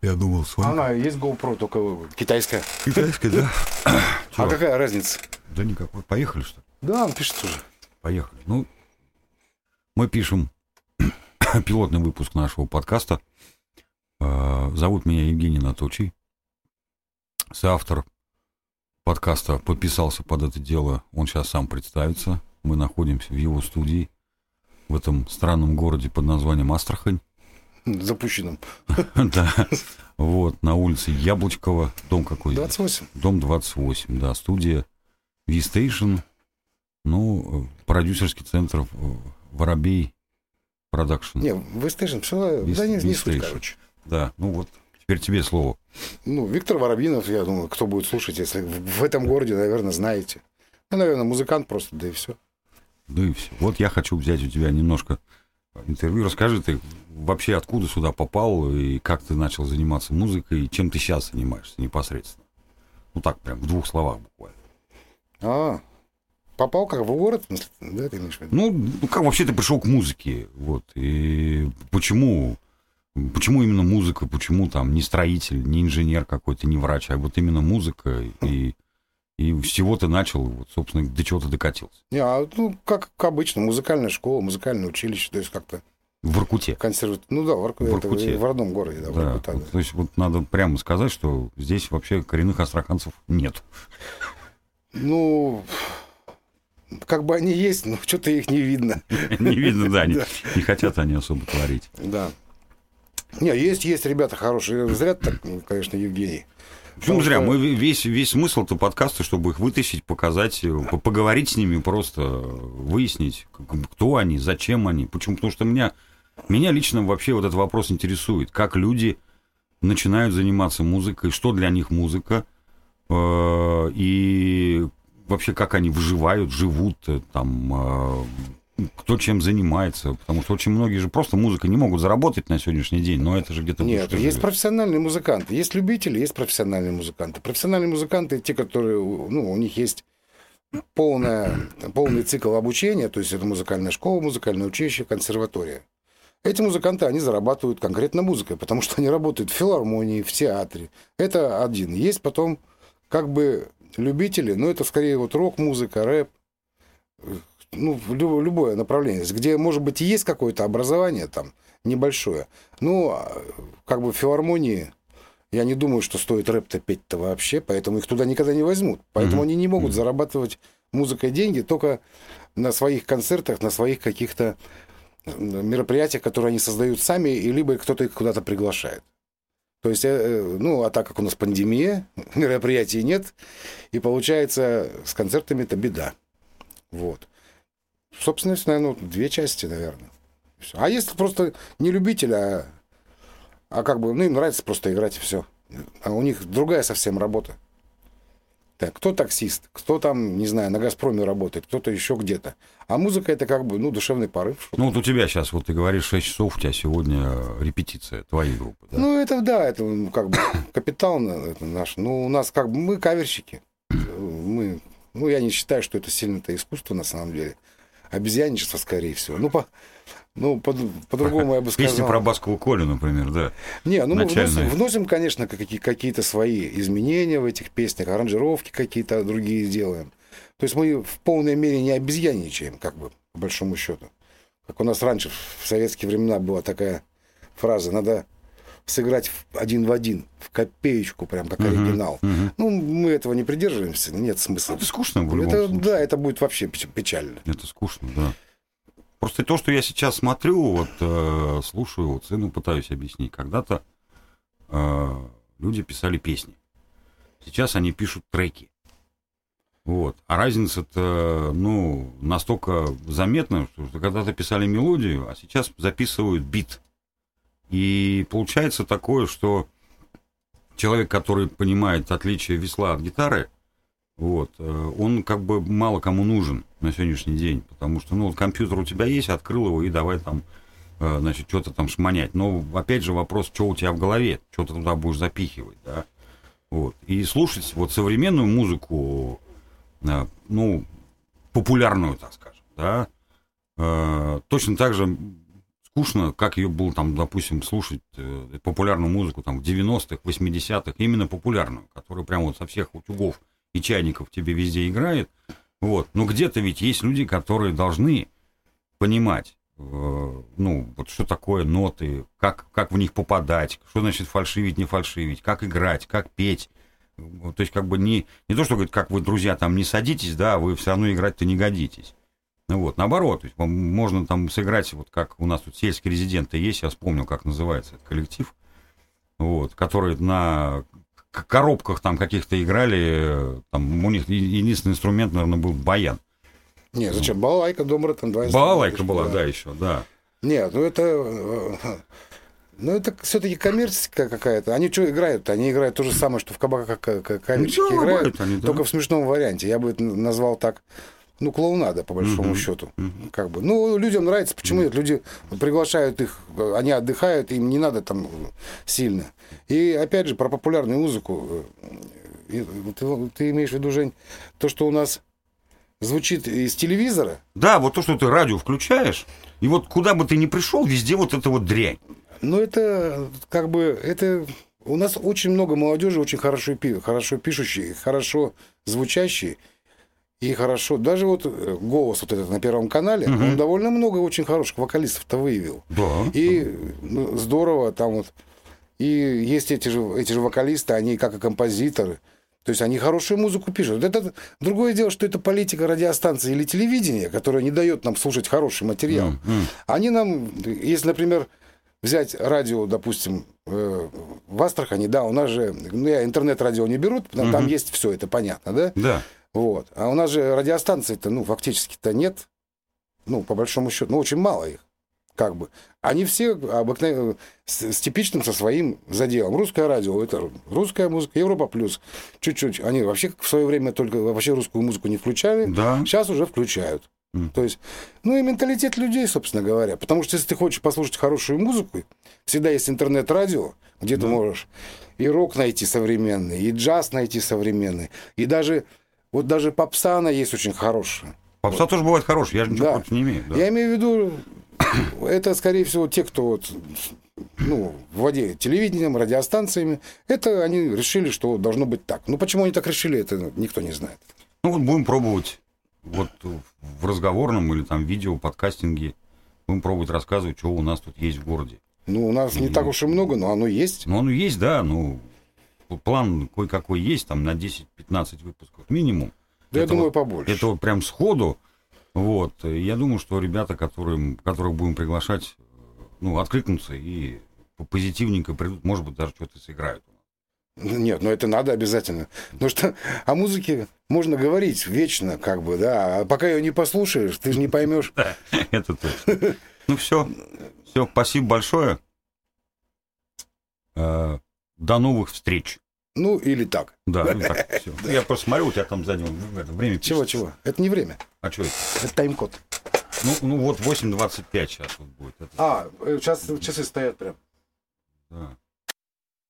Я думал, с вами. Она есть GoPro, только китайская. Китайская, да. А какая разница? Да никакой. Поехали, что ли? Да, он пишет уже. Поехали. Ну, мы пишем пилотный выпуск нашего подкаста. Э, Зовут меня Евгений Наточий. Соавтор подкаста подписался под это дело. Он сейчас сам представится. Мы находимся в его студии в этом странном городе под названием Астрахань. Запущенным. Да. Вот, на улице Яблочкова. Дом какой? 28. Дом 28, да, студия V-Station, ну, продюсерский центр Воробей Продакшн. Не, V-Station, все, да не, не суть, короче. Да, ну вот, теперь тебе слово. Ну, Виктор Воробьинов, я думаю, кто будет слушать, если в, этом городе, наверное, знаете. Ну, наверное, музыкант просто, да и все. Ну и все. Вот я хочу взять у тебя немножко интервью. Расскажи ты вообще, откуда сюда попал, и как ты начал заниматься музыкой, и чем ты сейчас занимаешься непосредственно. Ну так, прям в двух словах буквально. А, попал как в город, да, ты имеешь в виду? Ну, ну, как вообще ты пришел к музыке? Вот. И почему, почему именно музыка? Почему там не строитель, не инженер какой-то, не врач, а вот именно музыка? И, и с чего ты начал, вот, собственно, до чего ты докатился? Не, а, ну, как, как обычно, музыкальная школа, музыкальное училище, то есть как-то В Воркуте. консерват... Ну да, в, Ворку- В это Воркуте. в родном городе, да, в Да, Воркута, вот, да. то есть вот надо прямо сказать, что здесь вообще коренных астраханцев нет. Ну, как бы они есть, но что-то их не видно. Не видно, да, не, хотят они особо творить. Да. Не, есть, есть ребята хорошие. Зря так, конечно, Евгений. Почему зря? что- Мы весь, весь смысл-то подкаста, чтобы их вытащить, показать, э, по- поговорить с ними, просто выяснить, к- кто они, зачем они. Почему? Потому что меня, меня лично вообще вот этот вопрос интересует. Как люди начинают заниматься музыкой, что для них музыка, э, и вообще как они выживают, живут, э, там, э, кто чем занимается. Потому что очень многие же просто музыкой не могут заработать на сегодняшний день, но это же где-то... Нет, есть живет. профессиональные музыканты, есть любители, есть профессиональные музыканты. Профессиональные музыканты те, которые, ну, у них есть полная, полный цикл обучения, то есть это музыкальная школа, музыкальное училище, консерватория. Эти музыканты, они зарабатывают конкретно музыкой, потому что они работают в филармонии, в театре. Это один. Есть потом как бы любители, но это скорее вот рок-музыка, рэп, ну, в любое, направление, где, может быть, и есть какое-то образование там небольшое. Ну, а, как бы в филармонии я не думаю, что стоит рэп-то петь-то вообще, поэтому их туда никогда не возьмут. Поэтому Мгм. они не могут Мгм. зарабатывать музыкой деньги только на своих концертах, на своих каких-то э, мероприятиях, которые они создают сами, и либо кто-то их куда-то приглашает. То есть, э, э, ну, а так как у нас пандемия, мероприятий нет, и получается с концертами это беда. Вот. Собственно, наверное, вот две части, наверное. Всё. А если просто не любитель, а, а как бы, ну, им нравится просто играть и все. А у них другая совсем работа. Так, кто таксист, кто там, не знаю, на Газпроме работает, кто-то еще где-то. А музыка это как бы, ну, душевный порыв. Ну вот у тебя сейчас, вот ты говоришь, 6 часов, у тебя сегодня э, репетиция твоей группы. Да? Ну, это да, это как бы капитал это наш. Ну, у нас как бы мы каверщики. Мы, ну, я не считаю, что это сильно-то искусство на самом деле. Обезьянничество, скорее всего. Ну, по, ну, по, по-другому я бы сказал. Песня про Баскову Колю, например, да. Не, ну мы начальная. вносим, вносим, конечно, какие- какие-то свои изменения в этих песнях, аранжировки какие-то другие делаем. То есть мы в полной мере не обезьянничаем, как бы, по большому счету. Как у нас раньше, в советские времена, была такая фраза, надо сыграть один в один, в копеечку, прям как Мгм, оригинал. мгм. Ну, мы этого не придерживаемся, нет смысла. Это скучно в любом Это, случае. да, это будет вообще печ- печально. Это скучно, да. Просто то, что я сейчас смотрю, вот э, слушаю, вот сыну пытаюсь объяснить. Когда-то э, люди писали песни. Сейчас они пишут треки. Вот. А разница-то, ну, настолько заметна, что когда-то писали мелодию, а сейчас записывают бит. И получается такое, что человек, который понимает отличие весла от гитары, вот, э, он как бы мало кому нужен на сегодняшний день, потому что, ну, вот компьютер у тебя есть, открыл его и давай там, э, значит, что-то там шмонять. Но, опять же, вопрос, что у тебя в голове, что ты туда будешь запихивать, да. Вот. И слушать вот современную музыку, э, ну, популярную, так скажем, да, точно так же скучно, как ее было там, допустим, слушать э, популярную музыку там в 90-х, 80-х, именно популярную, которая прямо вот со всех утюгов и чайников тебе везде играет. Вот. Но где-то ведь есть люди, которые должны понимать, э, ну, вот что такое ноты, как, как в них попадать, что значит фальшивить, не фальшивить, как играть, как петь. То есть, как бы не, не то, что говорит, как вы, друзья, там не садитесь, да, вы все равно играть-то не годитесь. Ну вот, наоборот, можно там сыграть, вот как у нас тут сельские резиденты есть, я вспомнил, как называется этот коллектив, вот, который на коробках там каких-то играли, там у них единственный инструмент, наверное, был баян. Нет, зачем? Балалайка, домра, там два Балалайка была, да. да, еще, да. Нет, ну это... Э, ну, это все-таки коммерческая какая-то. Они что играют? Они играют то же самое, что в кабаках коммерчески ну, играют, они, да. только в смешном варианте. Я бы это назвал так ну, клоунада, по большому uh-huh. счету. Uh-huh. Как бы. Ну, людям нравится. Почему нет? Люди приглашают их, они отдыхают, им не надо там сильно. И опять же, про популярную музыку. Ты, ты имеешь в виду, Жень, то, что у нас звучит из телевизора? Да, вот то, что ты радио включаешь, и вот куда бы ты ни пришел, везде вот эта вот дрянь. Ну, это как бы, это у нас очень много молодежи, очень хорошо, хорошо пишущие, хорошо звучащие. И хорошо, даже вот э, голос вот этот на Первом канале, угу. он довольно много очень хороших вокалистов-то выявил. Да. И ну, здорово там вот. И есть эти же, эти же вокалисты, они как и композиторы. То есть они хорошую музыку пишут. Это другое дело, что это политика радиостанции или телевидения, которая не дает нам слушать хороший материал. Mm-hmm. Они нам, если, например, взять радио, допустим, э, в Астрахани, да, у нас же, ну, я интернет-радио не берут, там mm-hmm. есть все, это понятно, да? Да. Вот. А у нас же радиостанций-то, ну, фактически-то нет. Ну, по большому счету, ну, очень мало их. Как бы. Они все обыкновенно с, с типичным со своим заделом. Русское радио, это русская музыка, Европа плюс. Чуть-чуть. Они вообще в свое время только вообще русскую музыку не включали. Да. Сейчас уже включают. Mm. То есть, ну и менталитет людей, собственно говоря. Потому что если ты хочешь послушать хорошую музыку, всегда есть интернет-радио, где да. ты можешь и рок найти современный, и джаз найти современный, и даже вот даже попса она есть очень хорошая. Попса вот. тоже бывает хорошая, я же ничего да. против не имею. Да. Я имею в виду, это, скорее всего, те, кто вот, ну, владеет телевидением, радиостанциями, это они решили, что должно быть так. Ну, почему они так решили, это никто не знает. Ну, вот будем пробовать вот в разговорном или там видео, подкастинге, будем пробовать рассказывать, что у нас тут есть в городе. Ну, у нас и, не так уж и много, но оно есть. Ну, оно есть, да, ну, план кое-какой есть, там на 10-15 выпусков минимум. Да, это я думаю, побольше. Это вот прям сходу. Вот. Я думаю, что ребята, которым, которых будем приглашать, ну, откликнутся и позитивненько придут, может быть, даже что-то сыграют. Нет, ну это надо обязательно. Потому что о музыке можно говорить вечно, как бы, да. А пока ее не послушаешь, ты же не поймешь. Это точно. Ну все. Все, спасибо большое. Э, до новых встреч. Ну, или так. Да, ну так, все. Я просто смотрю, у тебя там сзади время Чего, чего? Это не время. А что это? Это тайм-код. Ну, ну вот 8.25 сейчас вот будет. Это... А, сейчас часы стоят прям. Да.